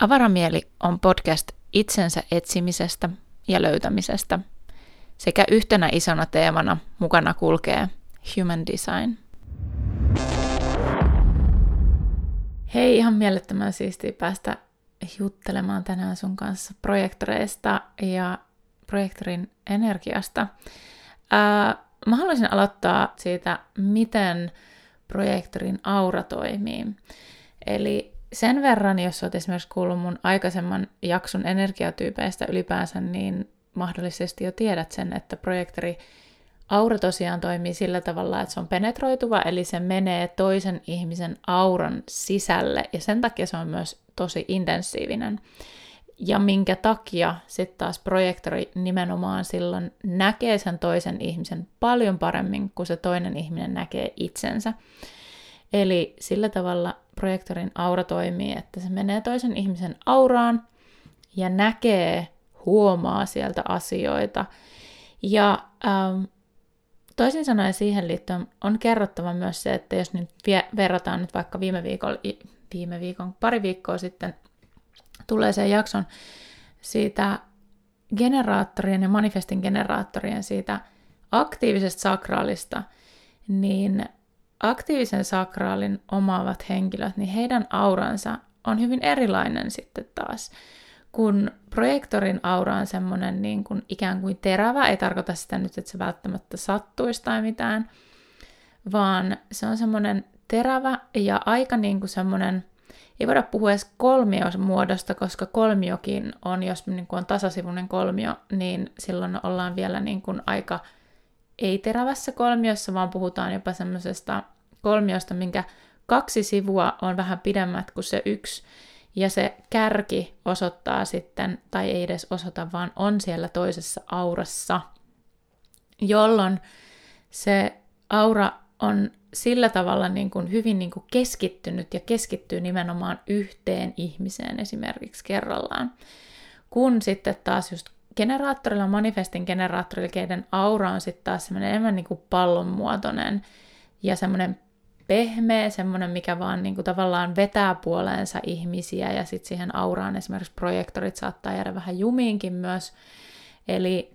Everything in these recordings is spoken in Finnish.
Avaramieli on podcast itsensä etsimisestä ja löytämisestä sekä yhtenä isona teemana mukana kulkee Human Design. Hei, ihan mielettömän siistiä päästä juttelemaan tänään sun kanssa projektoreista ja projektorin energiasta. Ää, mä haluaisin aloittaa siitä, miten projektorin aura toimii. Eli sen verran, jos olet esimerkiksi kuullut mun aikaisemman jakson energiatyypeistä ylipäänsä, niin mahdollisesti jo tiedät sen, että projektori aura tosiaan toimii sillä tavalla, että se on penetroituva, eli se menee toisen ihmisen auran sisälle, ja sen takia se on myös tosi intensiivinen. Ja minkä takia sitten taas projektori nimenomaan silloin näkee sen toisen ihmisen paljon paremmin kuin se toinen ihminen näkee itsensä. Eli sillä tavalla projektorin aura toimii, että se menee toisen ihmisen auraan ja näkee, huomaa sieltä asioita. Ja ähm, toisin sanoen siihen liittyen on kerrottava myös se, että jos nyt verrataan nyt vaikka viime viikon, viime viikon, pari viikkoa sitten tulee sen jakson siitä generaattorien ja manifestin generaattorien siitä aktiivisesta sakraalista, niin aktiivisen sakraalin omaavat henkilöt, niin heidän auransa on hyvin erilainen sitten taas. Kun projektorin aura on semmoinen niin kuin ikään kuin terävä, ei tarkoita sitä nyt, että se välttämättä sattuisi tai mitään, vaan se on semmoinen terävä ja aika niin kuin semmoinen, ei voida puhua edes kolmiomuodosta, koska kolmiokin on, jos niin kuin on tasasivuinen kolmio, niin silloin ollaan vielä niin kuin aika ei-terävässä kolmiossa, vaan puhutaan jopa semmoisesta kolmiosta, minkä kaksi sivua on vähän pidemmät kuin se yksi, ja se kärki osoittaa sitten, tai ei edes osoita, vaan on siellä toisessa aurassa, jolloin se aura on sillä tavalla niin kuin hyvin niin kuin keskittynyt ja keskittyy nimenomaan yhteen ihmiseen esimerkiksi kerrallaan. Kun sitten taas just generaattorilla, manifestin generaattorilla, keiden aura on sitten taas semmoinen enemmän niin kuin pallonmuotoinen ja semmoinen pehmeä, semmoinen, mikä vaan niin kuin tavallaan vetää puoleensa ihmisiä ja sitten siihen auraan esimerkiksi projektorit saattaa jäädä vähän jumiinkin myös. Eli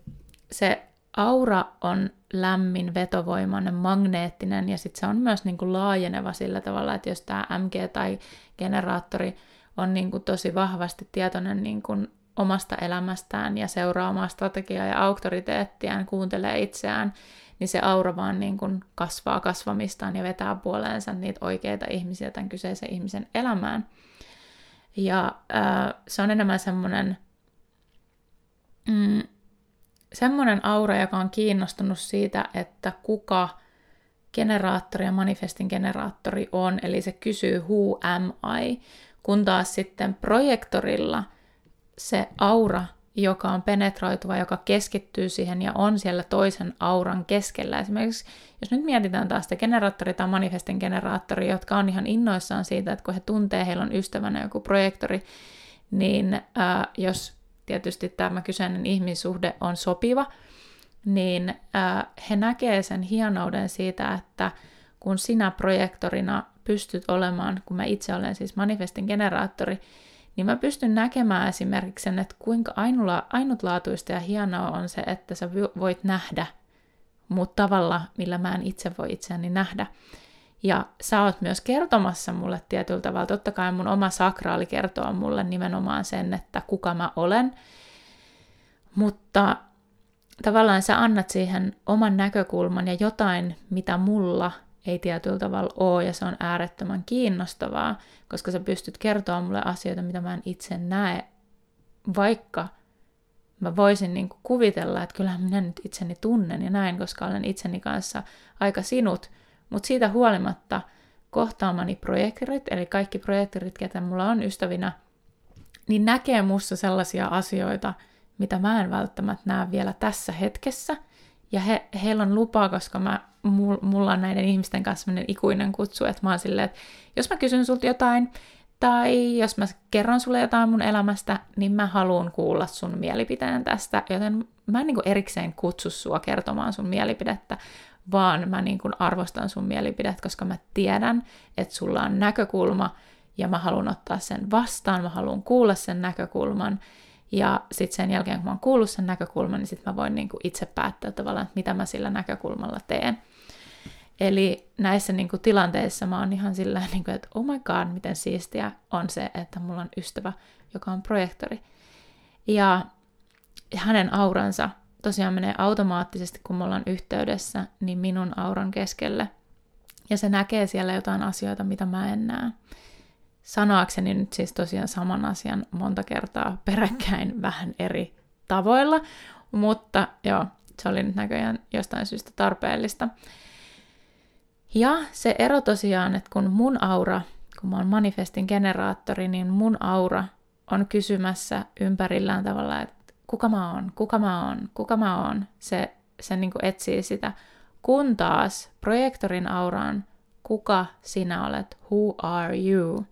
se aura on lämmin, vetovoimainen, magneettinen ja sitten se on myös niin kuin laajeneva sillä tavalla, että jos tämä MG tai generaattori on niin kuin tosi vahvasti tietoinen niin kuin omasta elämästään ja seuraa omaa strategiaa ja auktoriteettiaan, kuuntelee itseään, niin se aura vaan niin kuin kasvaa kasvamistaan ja vetää puoleensa niitä oikeita ihmisiä tämän kyseisen ihmisen elämään. Ja äh, se on enemmän semmoinen mm, semmoinen aura, joka on kiinnostunut siitä, että kuka generaattori ja manifestin generaattori on, eli se kysyy who am I, kun taas sitten projektorilla se aura joka on penetroituva, joka keskittyy siihen ja on siellä toisen auran keskellä. Esimerkiksi jos nyt mietitään taas sitä generaattori tai manifestin generaattori, jotka on ihan innoissaan siitä, että kun he tuntee, heillä on ystävänä joku projektori, niin ää, jos tietysti tämä kyseinen ihmissuhde on sopiva, niin ää, he näkee sen hienouden siitä, että kun sinä projektorina pystyt olemaan, kun mä itse olen siis manifestin generaattori, niin mä pystyn näkemään esimerkiksi sen, että kuinka ainula, ainutlaatuista ja hienoa on se, että sä voit nähdä mut tavalla, millä mä en itse voi itseäni nähdä. Ja sä oot myös kertomassa mulle tietyllä tavalla, totta kai mun oma sakraali kertoo mulle nimenomaan sen, että kuka mä olen, mutta tavallaan sä annat siihen oman näkökulman ja jotain, mitä mulla ei tietyllä tavalla ole, ja se on äärettömän kiinnostavaa, koska sä pystyt kertoa mulle asioita, mitä mä en itse näe, vaikka mä voisin niin kuin kuvitella, että kyllähän minä nyt itseni tunnen ja näin, koska olen itseni kanssa aika sinut, mutta siitä huolimatta kohtaamani projektorit, eli kaikki projektorit, ketä mulla on ystävinä, niin näkee musta sellaisia asioita, mitä mä en välttämättä näe vielä tässä hetkessä, ja he, heillä on lupaa, koska mä mulla on näiden ihmisten kanssa sellainen ikuinen kutsu, että mä oon silleen, että jos mä kysyn sulta jotain, tai jos mä kerron sulle jotain mun elämästä, niin mä haluan kuulla sun mielipiteen tästä, joten mä en niin kuin erikseen kutsu sua kertomaan sun mielipidettä, vaan mä niin kuin arvostan sun mielipidet, koska mä tiedän, että sulla on näkökulma, ja mä haluan ottaa sen vastaan, mä haluan kuulla sen näkökulman, ja sitten sen jälkeen, kun mä oon kuullut sen näkökulman, niin sitten mä voin niinku itse päättää tavallaan, että mitä mä sillä näkökulmalla teen. Eli näissä niin tilanteissa mä oon ihan sillä niin että oh my god, miten siistiä on se, että mulla on ystävä, joka on projektori. Ja hänen auransa tosiaan menee automaattisesti, kun me ollaan yhteydessä, niin minun auran keskelle. Ja se näkee siellä jotain asioita, mitä mä en näe. Sanoakseni nyt siis tosiaan saman asian monta kertaa peräkkäin vähän eri tavoilla, mutta joo, se oli nyt näköjään jostain syystä tarpeellista. Ja se ero tosiaan, että kun mun aura, kun mä oon manifestin generaattori, niin mun aura on kysymässä ympärillään tavalla, että kuka mä oon, kuka mä oon, kuka mä oon. Se, se niin etsii sitä. Kun taas projektorin auraan, kuka sinä olet, who are you.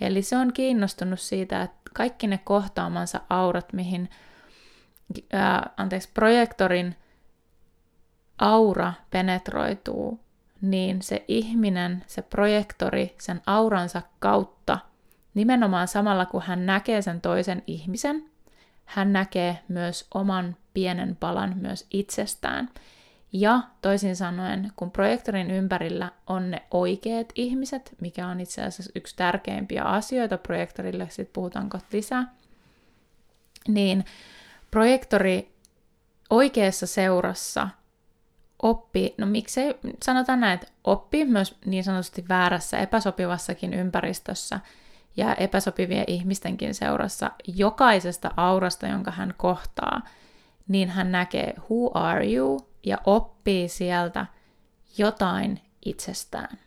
Eli se on kiinnostunut siitä, että kaikki ne kohtaamansa aurat, mihin, ää, anteeksi, projektorin aura penetroituu, niin se ihminen, se projektori sen auransa kautta, nimenomaan samalla kun hän näkee sen toisen ihmisen, hän näkee myös oman pienen palan myös itsestään. Ja toisin sanoen, kun projektorin ympärillä on ne oikeat ihmiset, mikä on itse asiassa yksi tärkeimpiä asioita projektorille, sitten puhutaan kohta lisää, niin projektori oikeassa seurassa oppi, no miksei, sanotaan näin, että oppi myös niin sanotusti väärässä, epäsopivassakin ympäristössä ja epäsopivien ihmistenkin seurassa jokaisesta aurasta, jonka hän kohtaa, niin hän näkee who are you ja oppii sieltä jotain itsestään.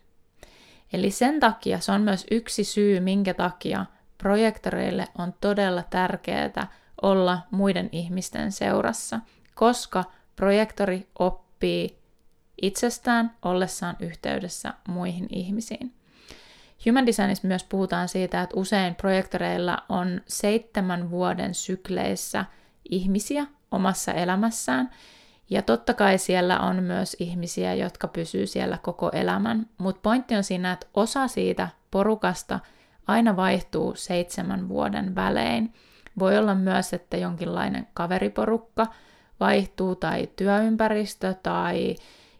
Eli sen takia se on myös yksi syy, minkä takia projektoreille on todella tärkeää olla muiden ihmisten seurassa, koska projektori oppii itsestään ollessaan yhteydessä muihin ihmisiin. Human Designissa myös puhutaan siitä, että usein projektoreilla on seitsemän vuoden sykleissä ihmisiä omassa elämässään, ja totta kai siellä on myös ihmisiä, jotka pysyy siellä koko elämän, mutta pointti on siinä, että osa siitä porukasta aina vaihtuu seitsemän vuoden välein. Voi olla myös, että jonkinlainen kaveriporukka – vaihtuu tai työympäristö tai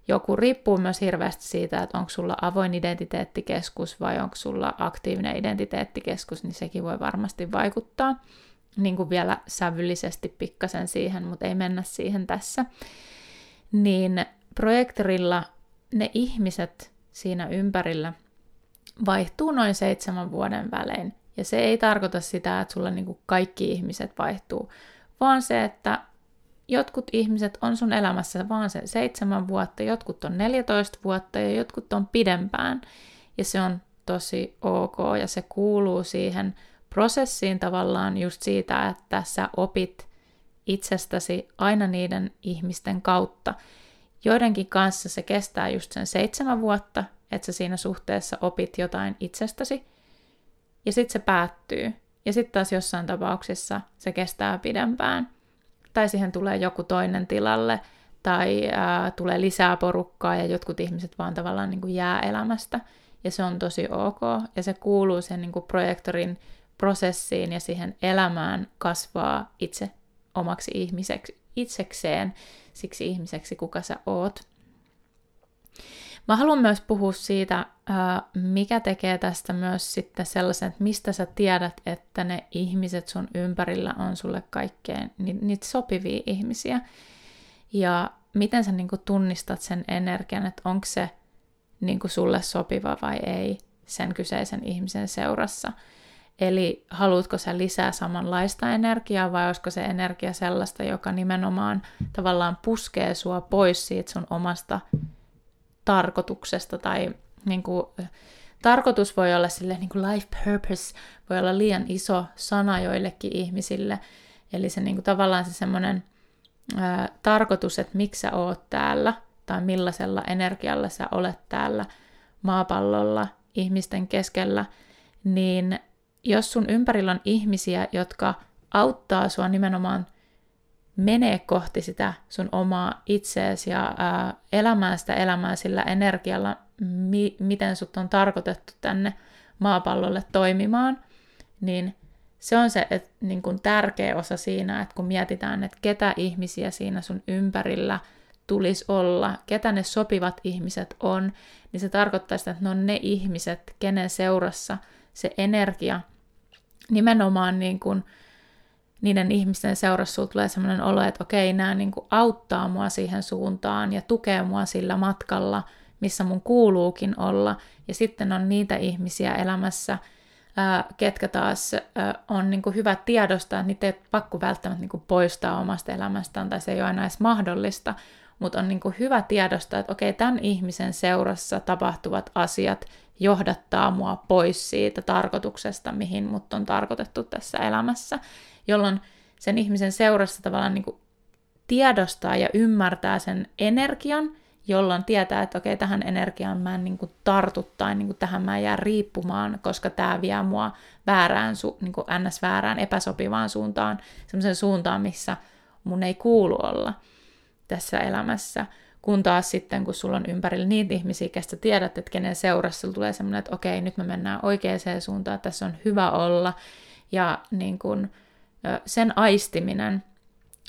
joku riippuu myös hirveästi siitä, että onko sulla avoin identiteettikeskus vai onko sulla aktiivinen identiteettikeskus, niin sekin voi varmasti vaikuttaa niin kuin vielä sävyllisesti pikkasen siihen, mutta ei mennä siihen tässä. Niin projektorilla ne ihmiset siinä ympärillä vaihtuu noin seitsemän vuoden välein. Ja se ei tarkoita sitä, että sulla niin kuin kaikki ihmiset vaihtuu, vaan se, että jotkut ihmiset on sun elämässä vaan se seitsemän vuotta, jotkut on 14 vuotta ja jotkut on pidempään. Ja se on tosi ok ja se kuuluu siihen prosessiin tavallaan just siitä, että sä opit itsestäsi aina niiden ihmisten kautta. Joidenkin kanssa se kestää just sen seitsemän vuotta, että sä siinä suhteessa opit jotain itsestäsi, ja sitten se päättyy. Ja sitten taas jossain tapauksessa se kestää pidempään – tai siihen tulee joku toinen tilalle, tai ää, tulee lisää porukkaa ja jotkut ihmiset vaan tavallaan niin kuin jää elämästä. Ja se on tosi ok, ja se kuuluu sen niin kuin projektorin prosessiin ja siihen elämään kasvaa itse omaksi ihmiseksi, itsekseen, siksi ihmiseksi, kuka sä oot. Mä haluan myös puhua siitä, mikä tekee tästä myös sitten sellaisen, että mistä sä tiedät, että ne ihmiset sun ympärillä on sulle kaikkein niitä sopivia ihmisiä. Ja miten sä niinku tunnistat sen energian, että onko se niinku sulle sopiva vai ei sen kyseisen ihmisen seurassa. Eli haluatko sä lisää samanlaista energiaa vai olisiko se energia sellaista, joka nimenomaan tavallaan puskee sua pois siitä sun omasta tarkoituksesta tai niin kuin, tarkoitus voi olla sille niin kuin life purpose voi olla liian iso sana joillekin ihmisille. Eli se niin kuin, tavallaan se semmoinen tarkoitus, että miksi sä oot täällä tai millaisella energialla sä olet täällä maapallolla ihmisten keskellä, niin jos sun ympärillä on ihmisiä, jotka auttaa sua nimenomaan – menee kohti sitä sun omaa itseesi ja ää, elämään sitä elämää sillä energialla, mi- miten sut on tarkoitettu tänne maapallolle toimimaan, niin se on se että, niin kuin tärkeä osa siinä, että kun mietitään, että ketä ihmisiä siinä sun ympärillä tulisi olla, ketä ne sopivat ihmiset on, niin se tarkoittaa sitä, että ne on ne ihmiset, kenen seurassa se energia nimenomaan niin kuin niiden ihmisten seurassa sulla tulee sellainen olo, että okei, nämä niin kuin auttaa mua siihen suuntaan ja tukee mua sillä matkalla, missä mun kuuluukin olla. Ja sitten on niitä ihmisiä elämässä, ketkä taas on niin kuin hyvä tiedostaa, että niitä ei ole pakko välttämättä niin kuin poistaa omasta elämästään, tai se ei ole aina edes mahdollista, mutta on niin kuin hyvä tiedostaa, että okei, tämän ihmisen seurassa tapahtuvat asiat johdattaa mua pois siitä tarkoituksesta, mihin mut on tarkoitettu tässä elämässä, jolloin sen ihmisen seurassa tavallaan niin kuin tiedostaa ja ymmärtää sen energian, jolloin tietää, että okei, tähän energiaan mä en niin kuin tartu tai niin kuin tähän mä en jää riippumaan, koska tämä vie mua väärään, niin kuin ns-väärään, epäsopivaan suuntaan, semmoisen suuntaan, missä mun ei kuulu olla tässä elämässä. Kun taas sitten, kun sulla on ympärillä niitä ihmisiä, kestä tiedät, että kenen seurassa sulla tulee semmoinen, että okei, nyt me mennään oikeaan suuntaan, tässä on hyvä olla. Ja niin kuin, sen aistiminen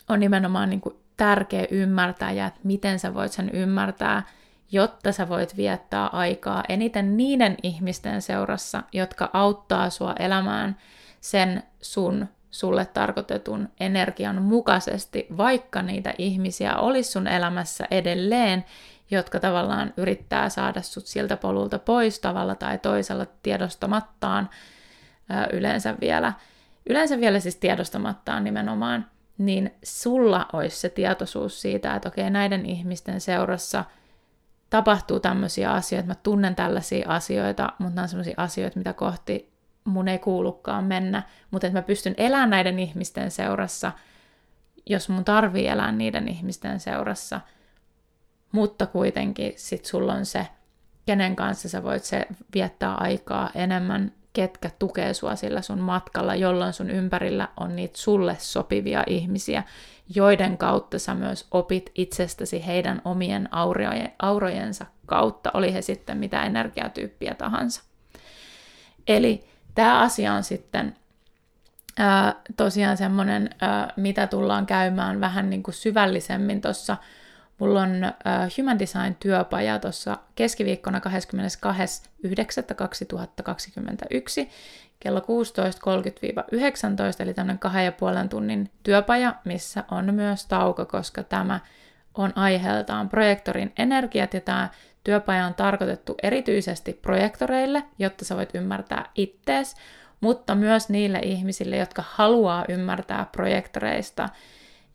on nimenomaan niin kuin tärkeä ymmärtää ja että miten sä voit sen ymmärtää, jotta sä voit viettää aikaa eniten niiden ihmisten seurassa, jotka auttaa sua elämään sen sun sulle tarkoitetun energian mukaisesti, vaikka niitä ihmisiä olisi sun elämässä edelleen, jotka tavallaan yrittää saada sut siltä polulta pois tavalla tai toisella tiedostamattaan yleensä vielä, yleensä vielä siis tiedostamattaan nimenomaan, niin sulla olisi se tietoisuus siitä, että okei, näiden ihmisten seurassa tapahtuu tämmöisiä asioita, mä tunnen tällaisia asioita, mutta nämä on sellaisia asioita, mitä kohti mun ei kuulukaan mennä, mutta että mä pystyn elämään näiden ihmisten seurassa, jos mun tarvii elää niiden ihmisten seurassa, mutta kuitenkin sit sulla on se, kenen kanssa sä voit se viettää aikaa enemmän, ketkä tukee sua sillä sun matkalla, jolloin sun ympärillä on niitä sulle sopivia ihmisiä, joiden kautta sä myös opit itsestäsi heidän omien aurojensa kautta, oli he sitten mitä energiatyyppiä tahansa. Eli Tämä asia on sitten ää, tosiaan semmoinen, ää, mitä tullaan käymään vähän niin kuin syvällisemmin tuossa. Mulla on ää, Human Design-työpaja tuossa keskiviikkona 22.9.2021 kello 16.30-19, eli tämmöinen kahden ja puolen tunnin työpaja, missä on myös tauko, koska tämä on aiheeltaan projektorin energiat, ja tämä Työpaja on tarkoitettu erityisesti projektoreille, jotta sä voit ymmärtää ittees, mutta myös niille ihmisille, jotka haluaa ymmärtää projektoreista.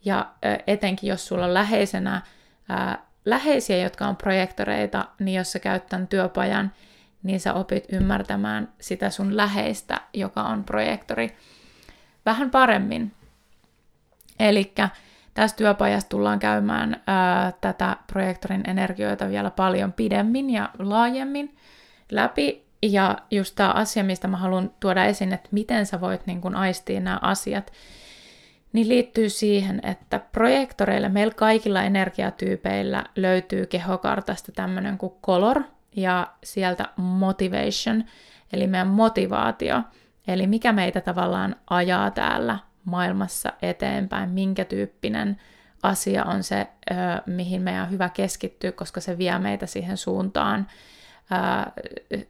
Ja etenkin jos sulla on läheisenä ää, läheisiä, jotka on projektoreita, niin jos sä käyt tämän työpajan, niin sä opit ymmärtämään sitä sun läheistä, joka on projektori, vähän paremmin. Eli tässä työpajassa tullaan käymään ää, tätä projektorin energioita vielä paljon pidemmin ja laajemmin läpi. Ja just tämä asia, mistä mä haluan tuoda esiin, että miten sä voit niin kun aistia nämä asiat, niin liittyy siihen, että projektoreilla, meillä kaikilla energiatyypeillä löytyy kehokartasta tämmöinen kuin color ja sieltä motivation, eli meidän motivaatio, eli mikä meitä tavallaan ajaa täällä maailmassa eteenpäin, minkä tyyppinen asia on se, mihin meidän on hyvä keskittyä, koska se vie meitä siihen suuntaan,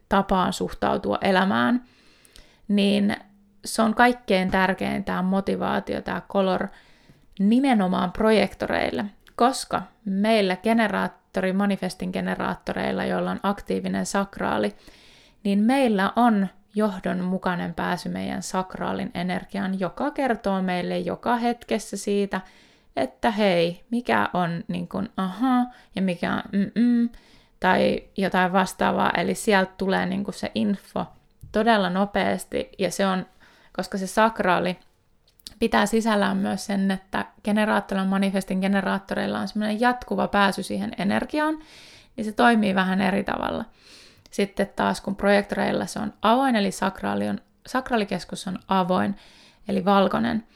tapaan suhtautua elämään, niin se on kaikkein tärkein tämä motivaatio, tämä color nimenomaan projektoreille, koska meillä generaattori, manifestin generaattoreilla, joilla on aktiivinen sakraali, niin meillä on johdonmukainen pääsy meidän sakraalin energiaan, joka kertoo meille joka hetkessä siitä, että hei, mikä on niin kuin aha ja mikä on mm tai jotain vastaavaa. Eli sieltä tulee niin kuin se info todella nopeasti ja se on, koska se sakraali pitää sisällään myös sen, että generaattorilla, manifestin generaattoreilla on semmoinen jatkuva pääsy siihen energiaan, niin se toimii vähän eri tavalla. Sitten taas kun projektoreilla se on avoin, eli sakraali on, sakraalikeskus on avoin, eli valkoinen,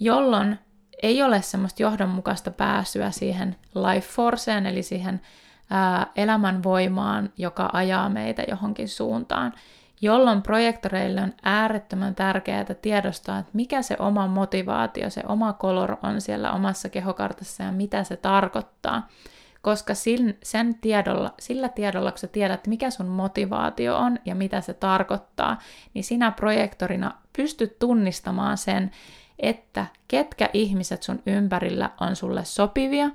jolloin ei ole semmoista johdonmukaista pääsyä siihen life forceen, eli siihen ää, elämänvoimaan, joka ajaa meitä johonkin suuntaan. jolloin projektoreille on äärettömän tärkeää tiedostaa, että mikä se oma motivaatio, se oma kolor on siellä omassa kehokartassa ja mitä se tarkoittaa. Koska sen tiedolla, sillä tiedolla, kun sä tiedät, mikä sun motivaatio on ja mitä se tarkoittaa, niin sinä projektorina pystyt tunnistamaan sen, että ketkä ihmiset sun ympärillä on sulle sopivia,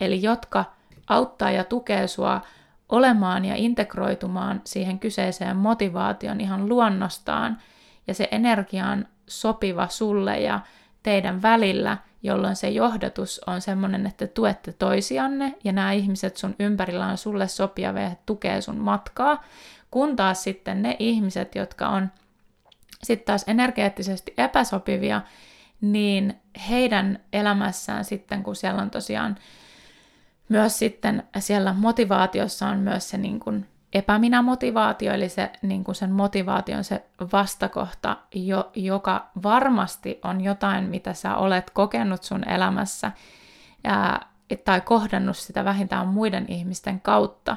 eli jotka auttaa ja tukee sua olemaan ja integroitumaan siihen kyseiseen motivaation ihan luonnostaan, ja se energia on sopiva sulle ja teidän välillä, jolloin se johdatus on sellainen, että te tuette toisianne, ja nämä ihmiset sun ympärillä on sulle sopivia ja tukee sun matkaa, kun taas sitten ne ihmiset, jotka on sitten taas energeettisesti epäsopivia, niin heidän elämässään sitten, kun siellä on tosiaan myös sitten siellä motivaatiossa on myös se niin kuin epäminä-motivaatio, eli se, niin kuin sen motivaation se vastakohta, jo, joka varmasti on jotain, mitä sä olet kokenut sun elämässä ja, tai kohdannut sitä vähintään muiden ihmisten kautta,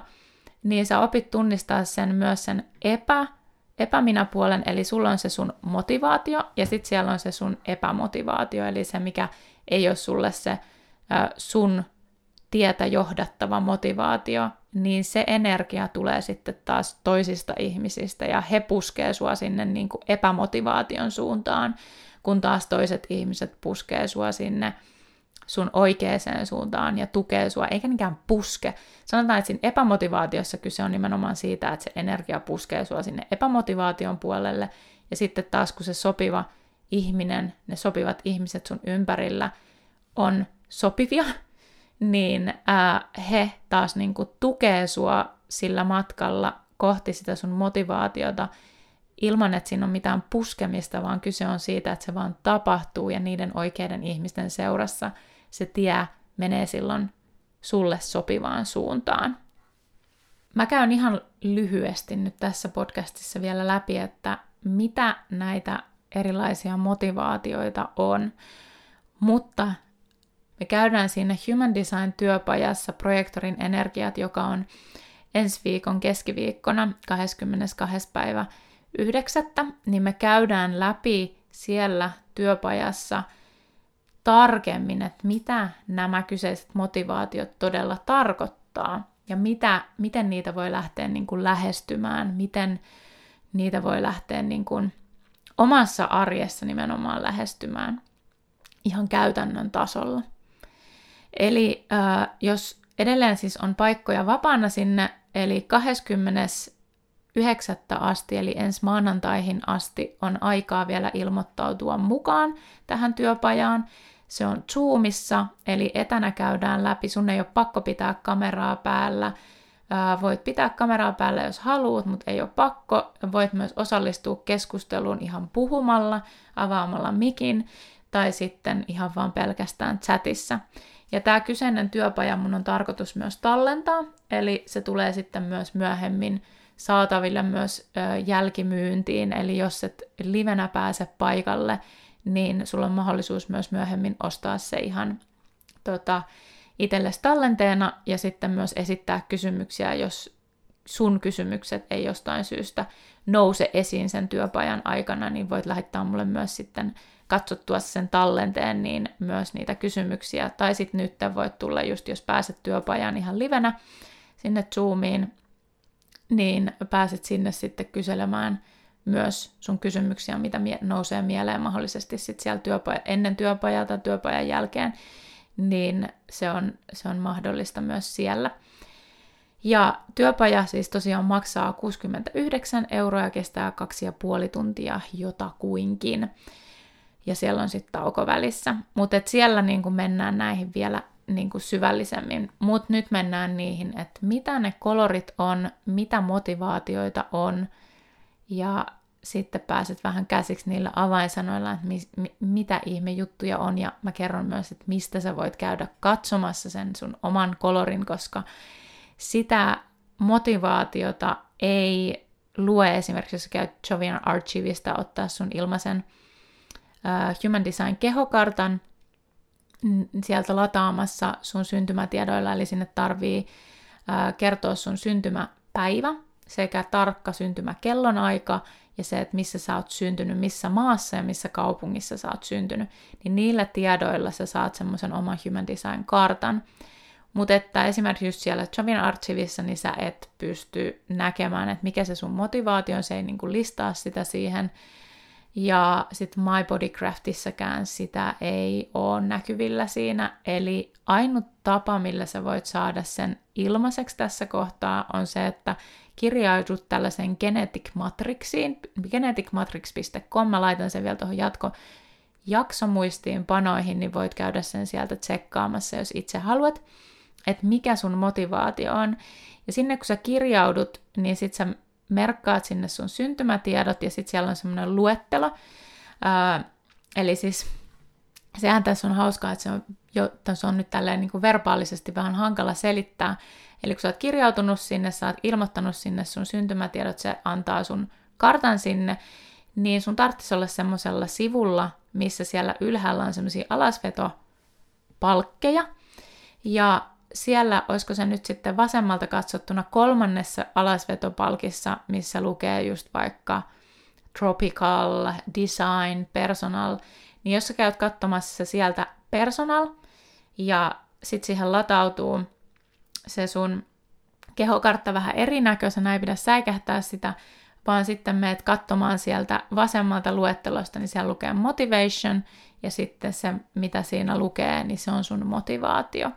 niin sä opit tunnistaa sen myös sen epä, epäminäpuolen, eli sulla on se sun motivaatio, ja sitten siellä on se sun epämotivaatio, eli se, mikä ei ole sulle se ä, sun tietä johdattava motivaatio, niin se energia tulee sitten taas toisista ihmisistä ja he puskee sua sinne niin kuin epämotivaation suuntaan, kun taas toiset ihmiset puskee sua sinne sun oikeaan suuntaan ja tukee sua, eikä niinkään puske. Sanotaan, että siinä epämotivaatiossa kyse on nimenomaan siitä, että se energia puskee sua sinne epämotivaation puolelle, ja sitten taas kun se sopiva ihminen, ne sopivat ihmiset sun ympärillä on sopivia, niin ää, he taas niin kuin tukee sua sillä matkalla kohti sitä sun motivaatiota ilman, että siinä on mitään puskemista, vaan kyse on siitä, että se vaan tapahtuu ja niiden oikeiden ihmisten seurassa se tie menee silloin sulle sopivaan suuntaan. Mä käyn ihan lyhyesti nyt tässä podcastissa vielä läpi, että mitä näitä erilaisia motivaatioita on, mutta me käydään siinä Human Design-työpajassa projektorin energiat, joka on ensi viikon keskiviikkona 22. päivä 9. Niin me käydään läpi siellä työpajassa tarkemmin, että mitä nämä kyseiset motivaatiot todella tarkoittaa ja mitä, miten niitä voi lähteä niin kuin lähestymään, miten niitä voi lähteä niin kuin omassa arjessa nimenomaan lähestymään ihan käytännön tasolla. Eli äh, jos edelleen siis on paikkoja vapaana sinne, eli 29. asti, eli ensi maanantaihin asti on aikaa vielä ilmoittautua mukaan tähän työpajaan. Se on Zoomissa, eli etänä käydään läpi. Sun ei ole pakko pitää kameraa päällä. Voit pitää kameraa päällä, jos haluat, mutta ei ole pakko. Voit myös osallistua keskusteluun ihan puhumalla, avaamalla mikin, tai sitten ihan vaan pelkästään chatissa. Ja tämä kyseinen työpaja mun on tarkoitus myös tallentaa, eli se tulee sitten myös myöhemmin saataville myös jälkimyyntiin, eli jos et livenä pääse paikalle, niin sulla on mahdollisuus myös myöhemmin ostaa se ihan tota, itsellesi tallenteena ja sitten myös esittää kysymyksiä, jos sun kysymykset ei jostain syystä nouse esiin sen työpajan aikana, niin voit lähettää mulle myös sitten katsottua sen tallenteen, niin myös niitä kysymyksiä. Tai sitten nyt voit tulla just, jos pääset työpajaan ihan livenä sinne Zoomiin, niin pääset sinne sitten kyselemään myös sun kysymyksiä, mitä mie- nousee mieleen mahdollisesti sit siellä työpaja- ennen työpajaa tai työpajan jälkeen, niin se on, se on mahdollista myös siellä. Ja työpaja siis tosiaan maksaa 69 euroa ja kestää kaksi ja puoli tuntia jotakuinkin ja siellä on sitten tauko välissä. Mutta siellä niin mennään näihin vielä niin kuin syvällisemmin. Mutta nyt mennään niihin, että mitä ne kolorit on, mitä motivaatioita on, ja sitten pääset vähän käsiksi niillä avainsanoilla, että mi- mi- mitä ihme juttuja on, ja mä kerron myös, että mistä sä voit käydä katsomassa sen sun oman kolorin, koska sitä motivaatiota ei lue esimerkiksi, jos sä käyt Jovian Archivista ottaa sun ilmaisen Human Design kehokartan sieltä lataamassa sun syntymätiedoilla, eli sinne tarvii uh, kertoa sun syntymäpäivä, sekä tarkka syntymäkellonaika ja se, että missä sä oot syntynyt, missä maassa ja missä kaupungissa sä oot syntynyt, niin niillä tiedoilla sä saat semmoisen oman Human Design-kartan. Mutta että esimerkiksi just siellä Javin Archivissa, niin sä et pysty näkemään, että mikä se sun motivaatio on, se ei niinku listaa sitä siihen. Ja sitten MyBodyCraftissäkään sitä ei ole näkyvillä siinä. Eli ainut tapa, millä sä voit saada sen ilmaiseksi tässä kohtaa, on se, että kirjaudut tällaiseen Genetic Matrixiin, geneticmatrix.com, mä laitan sen vielä tuohon jatko jaksomuistiin panoihin, niin voit käydä sen sieltä tsekkaamassa, jos itse haluat, että mikä sun motivaatio on. Ja sinne kun sä kirjaudut, niin sit sä merkkaat sinne sun syntymätiedot ja sitten siellä on semmoinen luettelo. Ää, eli siis sehän tässä on hauskaa, että se on, jo, se on nyt tälleen niin kuin verbaalisesti vähän hankala selittää. Eli kun sä oot kirjautunut sinne, sä oot ilmoittanut sinne sun syntymätiedot, se antaa sun kartan sinne, niin sun tarvitsisi olla semmoisella sivulla, missä siellä ylhäällä on semmoisia alasvetopalkkeja. Ja siellä, olisiko se nyt sitten vasemmalta katsottuna kolmannessa alasvetopalkissa, missä lukee just vaikka tropical, design, personal, niin jos sä käyt katsomassa sieltä personal, ja sitten siihen latautuu se sun kehokartta vähän erinäköisenä, ei pidä säikähtää sitä, vaan sitten meet katsomaan sieltä vasemmalta luettelosta, niin siellä lukee motivation, ja sitten se, mitä siinä lukee, niin se on sun motivaatio.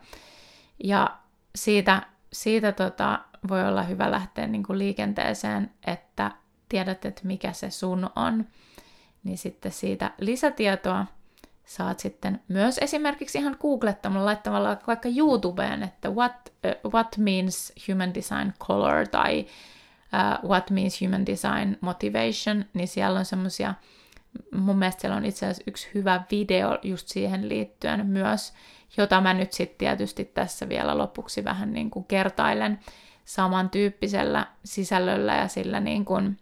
Ja siitä, siitä tota, voi olla hyvä lähteä niin kuin liikenteeseen, että tiedät, että mikä se sun on. Niin sitten siitä lisätietoa saat sitten myös esimerkiksi ihan googlettamalla, laittamalla vaikka YouTubeen, että what, uh, what means human design color tai uh, what means human design motivation, niin siellä on semmoisia, mun mielestä siellä on itse asiassa yksi hyvä video just siihen liittyen myös, jota mä nyt sitten tietysti tässä vielä lopuksi vähän niin kuin kertailen samantyyppisellä sisällöllä ja sillä niin kuin,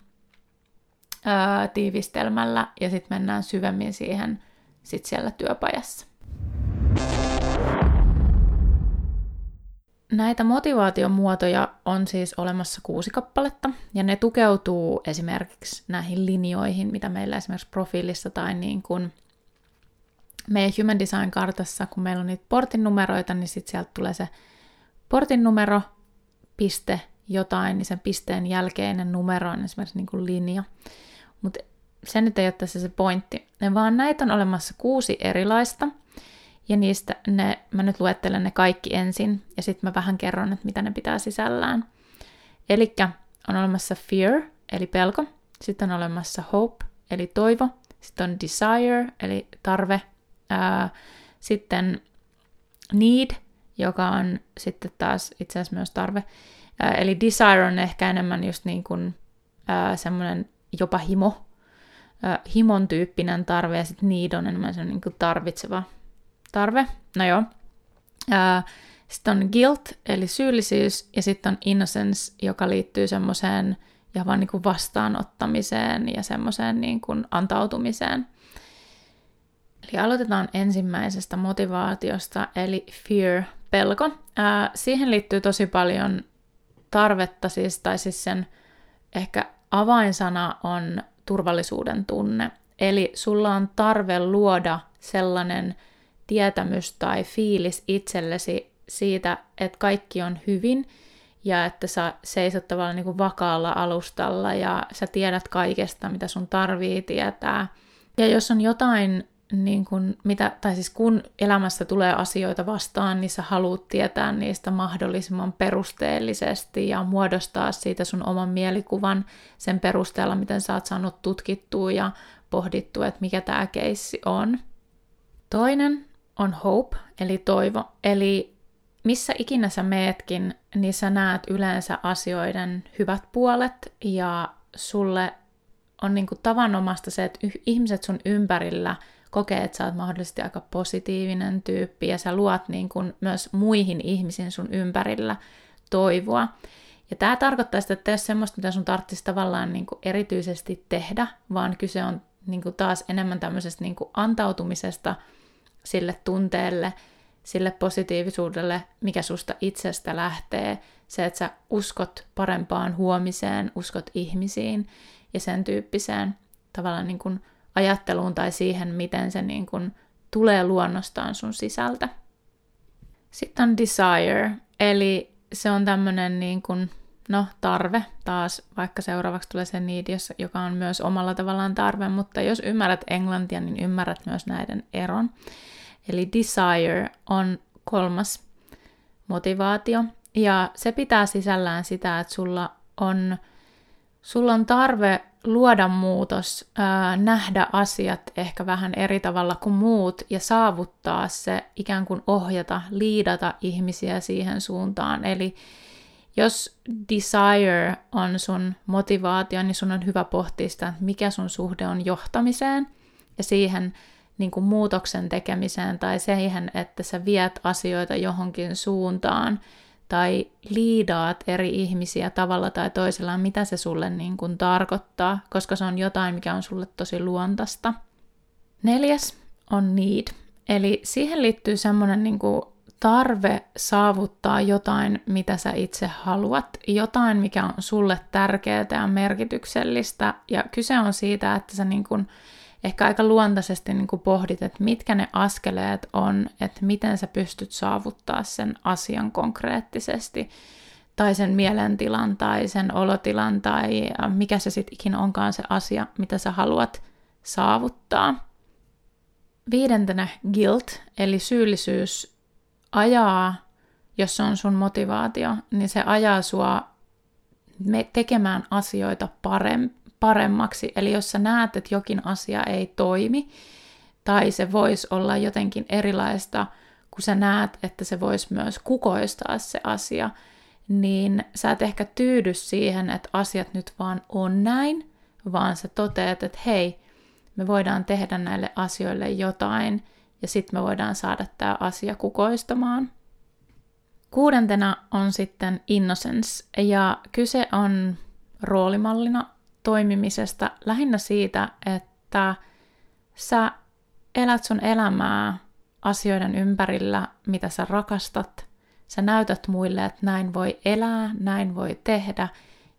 ää, tiivistelmällä, ja sitten mennään syvemmin siihen sit siellä työpajassa. Näitä motivaatiomuotoja on siis olemassa kuusi kappaletta, ja ne tukeutuu esimerkiksi näihin linjoihin, mitä meillä esimerkiksi profiilissa tai niin kuin meidän Human Design-kartassa, kun meillä on niitä portin numeroita, niin sitten sieltä tulee se portin numero, piste, jotain, niin sen pisteen jälkeinen numero on esimerkiksi niin kuin linja. Mutta se nyt ei ole tässä se pointti, vaan näitä on olemassa kuusi erilaista, ja niistä ne, mä nyt luettelen ne kaikki ensin, ja sitten mä vähän kerron, että mitä ne pitää sisällään. Eli on olemassa fear, eli pelko, sitten on olemassa hope, eli toivo, sitten on desire, eli tarve, ää, sitten need, joka on sitten taas itse asiassa myös tarve, ää, eli desire on ehkä enemmän just niin kuin semmoinen jopa himo, ää, himon tyyppinen tarve, ja sitten need on enemmän semmoinen niin tarvitseva tarve. No joo. Sitten on guilt, eli syyllisyys, ja sitten on innocence, joka liittyy semmoiseen ja vaan niin kuin vastaanottamiseen ja semmoiseen niin kuin antautumiseen. Eli aloitetaan ensimmäisestä motivaatiosta, eli fear, pelko. Ää, siihen liittyy tosi paljon tarvetta, siis, tai siis sen ehkä avainsana on turvallisuuden tunne. Eli sulla on tarve luoda sellainen tietämys tai fiilis itsellesi siitä, että kaikki on hyvin ja että sä seisot tavallaan niin kuin vakaalla alustalla ja sä tiedät kaikesta, mitä sun tarvii tietää. Ja jos on jotain, niin kuin, mitä, tai siis kun elämässä tulee asioita vastaan, niin sä haluat tietää niistä mahdollisimman perusteellisesti ja muodostaa siitä sun oman mielikuvan sen perusteella, miten sä oot saanut tutkittua ja pohdittua, että mikä tämä keissi on. Toinen on hope, eli toivo. Eli missä ikinä sä meetkin, niin sä näet yleensä asioiden hyvät puolet ja sulle on niinku tavanomasta se, että ihmiset sun ympärillä kokee, että sä oot mahdollisesti aika positiivinen tyyppi ja sä luot niinku myös muihin ihmisiin sun ympärillä toivoa. Ja tämä tarkoittaa sitä, että ei ole semmoista, mitä sun tarvitsisi tavallaan niinku erityisesti tehdä, vaan kyse on niinku taas enemmän tämmöisestä niinku antautumisesta – sille tunteelle, sille positiivisuudelle, mikä susta itsestä lähtee, se, että sä uskot parempaan huomiseen, uskot ihmisiin ja sen tyyppiseen tavallaan niin kuin ajatteluun tai siihen, miten se niin kuin tulee luonnostaan sun sisältä. Sitten on desire, eli se on tämmöinen niin kuin, no, tarve taas, vaikka seuraavaksi tulee se need, joka on myös omalla tavallaan tarve, mutta jos ymmärrät englantia, niin ymmärrät myös näiden eron. Eli desire on kolmas motivaatio, ja se pitää sisällään sitä, että sulla on, sulla on tarve luoda muutos, ää, nähdä asiat ehkä vähän eri tavalla kuin muut ja saavuttaa se, ikään kuin ohjata, liidata ihmisiä siihen suuntaan. Eli jos desire on sun motivaatio, niin sun on hyvä pohtia sitä, että mikä sun suhde on johtamiseen ja siihen niin kuin muutoksen tekemiseen tai siihen, että sä viet asioita johonkin suuntaan tai liidaat eri ihmisiä tavalla tai toisella, mitä se sulle niin kuin tarkoittaa, koska se on jotain, mikä on sulle tosi luontaista. Neljäs on need, eli siihen liittyy semmoinen niin tarve saavuttaa jotain, mitä sä itse haluat, jotain, mikä on sulle tärkeää ja merkityksellistä, ja kyse on siitä, että sä niin kuin ehkä aika luontaisesti niin kuin pohdit, että mitkä ne askeleet on, että miten sä pystyt saavuttaa sen asian konkreettisesti, tai sen mielentilan, tai sen olotilan, tai mikä se sitten ikinä onkaan se asia, mitä sä haluat saavuttaa. Viidentenä guilt, eli syyllisyys, ajaa, jos se on sun motivaatio, niin se ajaa sua tekemään asioita paremmaksi. Eli jos sä näet, että jokin asia ei toimi, tai se voisi olla jotenkin erilaista, kun sä näet, että se voisi myös kukoistaa se asia, niin sä et ehkä tyydy siihen, että asiat nyt vaan on näin, vaan sä toteat, että hei, me voidaan tehdä näille asioille jotain, ja sitten me voidaan saada tämä asia kukoistamaan. Kuudentena on sitten innocence, ja kyse on roolimallina toimimisesta lähinnä siitä, että sä elät sun elämää asioiden ympärillä, mitä sä rakastat. Sä näytät muille, että näin voi elää, näin voi tehdä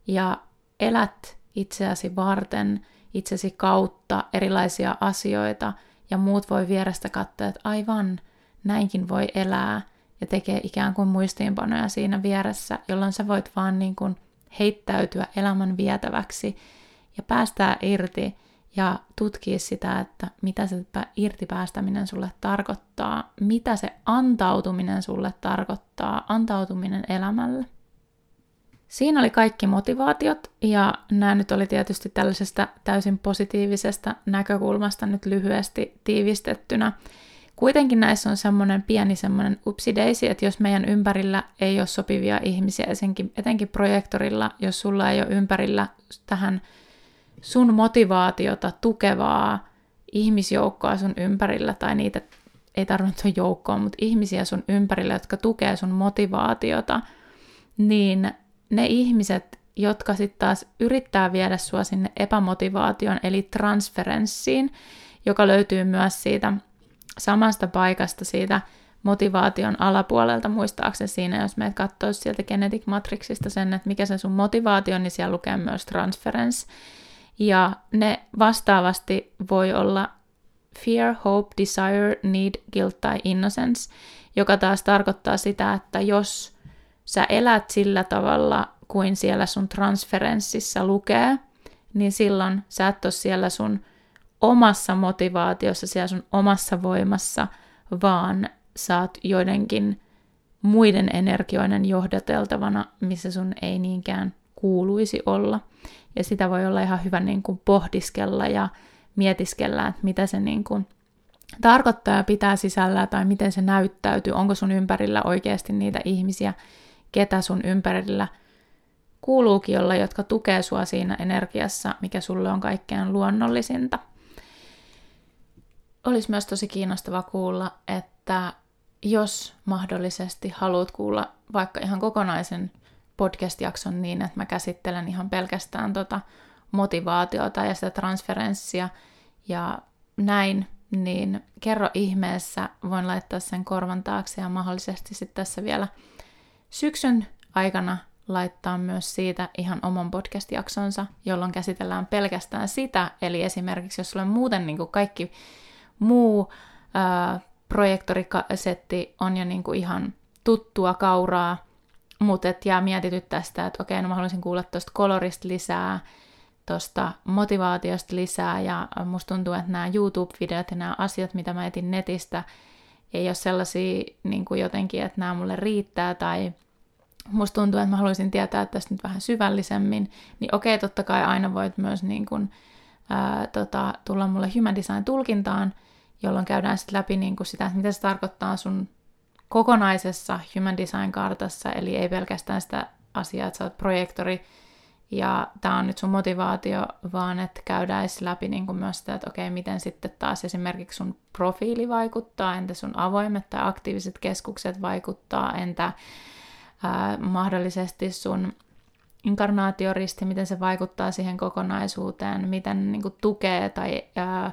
ja elät itseäsi varten, itsesi kautta erilaisia asioita ja muut voi vierestä katsoa, että aivan, näinkin voi elää ja tekee ikään kuin muistiinpanoja siinä vieressä, jolloin sä voit vaan niin kuin heittäytyä elämän vietäväksi ja päästää irti ja tutkia sitä, että mitä se irtipäästäminen sulle tarkoittaa, mitä se antautuminen sulle tarkoittaa, antautuminen elämälle. Siinä oli kaikki motivaatiot, ja nämä nyt oli tietysti tällaisesta täysin positiivisesta näkökulmasta nyt lyhyesti tiivistettynä. Kuitenkin näissä on semmoinen pieni semmoinen upsideisi, että jos meidän ympärillä ei ole sopivia ihmisiä, etenkin, etenkin projektorilla, jos sulla ei ole ympärillä tähän sun motivaatiota tukevaa ihmisjoukkoa sun ympärillä, tai niitä ei tarvitse joukkoa, mutta ihmisiä sun ympärillä, jotka tukee sun motivaatiota, niin ne ihmiset, jotka sitten taas yrittää viedä sua sinne epämotivaation, eli transferenssiin, joka löytyy myös siitä samasta paikasta siitä motivaation alapuolelta, muistaakseni siinä, jos meidät katsoisi sieltä Genetic Matrixista sen, että mikä se sun motivaatio, niin siellä lukee myös transference. Ja ne vastaavasti voi olla fear, hope, desire, need, guilt tai innocence, joka taas tarkoittaa sitä, että jos sä elät sillä tavalla kuin siellä sun transferenssissa lukee, niin silloin sä et ole siellä sun omassa motivaatiossa, siellä sun omassa voimassa, vaan saat joidenkin muiden energioiden johdateltavana, missä sun ei niinkään kuuluisi olla. Ja sitä voi olla ihan hyvä niin kuin pohdiskella ja mietiskellä, että mitä se niin kuin tarkoittaa ja pitää sisällä tai miten se näyttäytyy. Onko sun ympärillä oikeasti niitä ihmisiä, ketä sun ympärillä kuuluukin olla, jotka tukee sua siinä energiassa, mikä sulle on kaikkein luonnollisinta. Olisi myös tosi kiinnostava kuulla, että jos mahdollisesti haluat kuulla vaikka ihan kokonaisen podcast-jakson niin, että mä käsittelen ihan pelkästään tota motivaatiota ja sitä transferenssia ja näin, niin kerro ihmeessä, voin laittaa sen korvan taakse ja mahdollisesti sitten tässä vielä syksyn aikana laittaa myös siitä ihan oman podcast-jaksonsa, jolloin käsitellään pelkästään sitä, eli esimerkiksi jos sulle muuten niin kuin kaikki muu ää, projektorisetti on jo niin kuin ihan tuttua kauraa, mutta et jää mietityt tästä, että okei, no mä haluaisin kuulla tuosta kolorista lisää, tuosta motivaatiosta lisää, ja musta tuntuu, että nämä YouTube-videot ja nämä asiat, mitä mä etin netistä, ei ole sellaisia niin kuin jotenkin, että nämä mulle riittää, tai musta tuntuu, että mä haluaisin tietää tästä nyt vähän syvällisemmin, niin okei, totta kai aina voit myös niin kuin, ää, tota, tulla mulle Human Design-tulkintaan, jolloin käydään sitten läpi niin kuin sitä, että mitä se tarkoittaa sun kokonaisessa Human Design-kartassa, eli ei pelkästään sitä asiaa, että sä oot projektori, ja tämä on nyt sun motivaatio, vaan että käydään läpi niin kuin myös sitä, että okei, miten sitten taas esimerkiksi sun profiili vaikuttaa, entä sun avoimet tai aktiiviset keskukset vaikuttaa, entä ää, mahdollisesti sun inkarnaatioristi, miten se vaikuttaa siihen kokonaisuuteen, miten niin kuin, tukee tai ää,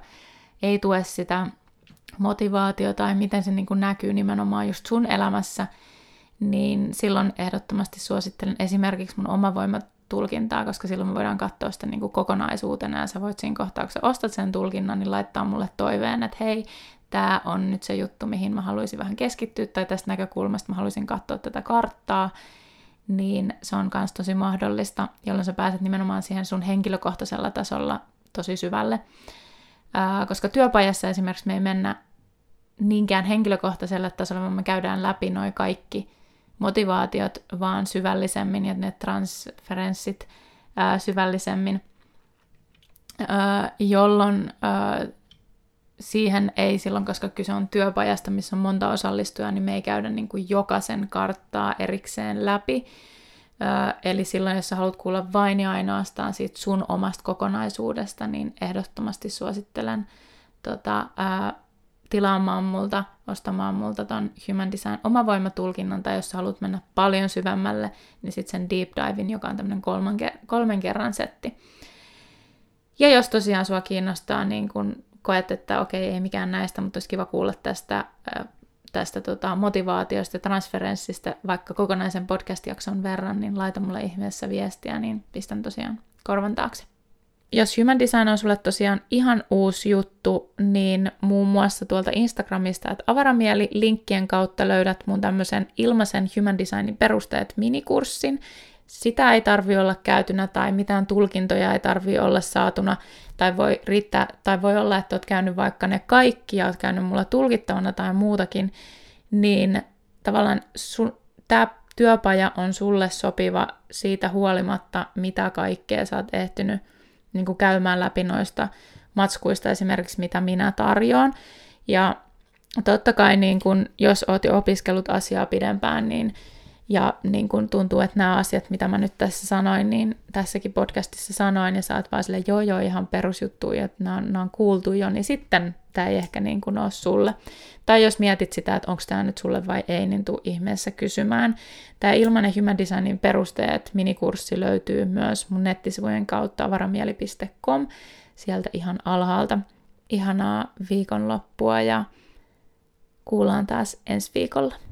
ei tue sitä motivaatiota tai miten se niin kuin, näkyy nimenomaan just sun elämässä, niin silloin ehdottomasti suosittelen esimerkiksi mun omavoimatulkintaa, koska silloin me voidaan katsoa sitä niin kuin kokonaisuutena ja sä voit siinä kohtaa, kun sä ostat sen tulkinnan, niin laittaa mulle toiveen, että hei, tämä on nyt se juttu, mihin mä haluaisin vähän keskittyä, tai tästä näkökulmasta mä haluaisin katsoa tätä karttaa, niin se on myös tosi mahdollista, jolloin sä pääset nimenomaan siihen sun henkilökohtaisella tasolla tosi syvälle. Koska työpajassa esimerkiksi me ei mennä niinkään henkilökohtaiselle tasolle, vaan me käydään läpi noin kaikki motivaatiot vaan syvällisemmin ja ne transferenssit syvällisemmin, jolloin siihen ei silloin, koska kyse on työpajasta, missä on monta osallistujaa, niin me ei käydä niin kuin jokaisen karttaa erikseen läpi. Eli silloin, jos sä haluat kuulla vain ja ainoastaan siitä sun omasta kokonaisuudesta, niin ehdottomasti suosittelen tota, ää, tilaamaan multa, ostamaan multa ton Human Design omavoimatulkinnan, tai jos sä haluat mennä paljon syvemmälle, niin sitten sen Deep Divein, joka on tämmöinen kolmen, kolmen kerran setti. Ja jos tosiaan sua kiinnostaa niin kun koet, että okei, ei mikään näistä, mutta olisi kiva kuulla tästä, tästä tota, motivaatiosta ja transferenssistä vaikka kokonaisen podcast-jakson verran, niin laita mulle ihmeessä viestiä, niin pistän tosiaan korvan taakse. Jos Human Design on sulle tosiaan ihan uusi juttu, niin muun muassa tuolta Instagramista, että avaramieli linkkien kautta löydät mun tämmöisen ilmaisen Human Designin perusteet minikurssin, sitä ei tarvi olla käytynä tai mitään tulkintoja ei tarvi olla saatuna, tai voi, riittää, tai voi olla, että olet käynyt vaikka ne kaikki ja olet käynyt mulla tulkittavana tai muutakin, niin tavallaan tämä työpaja on sulle sopiva siitä huolimatta, mitä kaikkea sä oot ehtinyt niin kuin käymään läpi noista matskuista esimerkiksi, mitä minä tarjoan. Ja totta kai, niin kun, jos oot jo opiskellut asiaa pidempään, niin ja niin kun tuntuu, että nämä asiat, mitä mä nyt tässä sanoin, niin tässäkin podcastissa sanoin, ja sä oot vaan silleen, joo joo, ihan perusjuttuja, että nämä on, nämä on kuultu jo, niin sitten tämä ei ehkä niin kuin ole sulle. Tai jos mietit sitä, että onko tämä nyt sulle vai ei, niin tuu ihmeessä kysymään. Tämä Ilmanen Human Designin perusteet minikurssi löytyy myös mun nettisivujen kautta avaramieli.com sieltä ihan alhaalta. Ihanaa viikonloppua ja kuullaan taas ensi viikolla.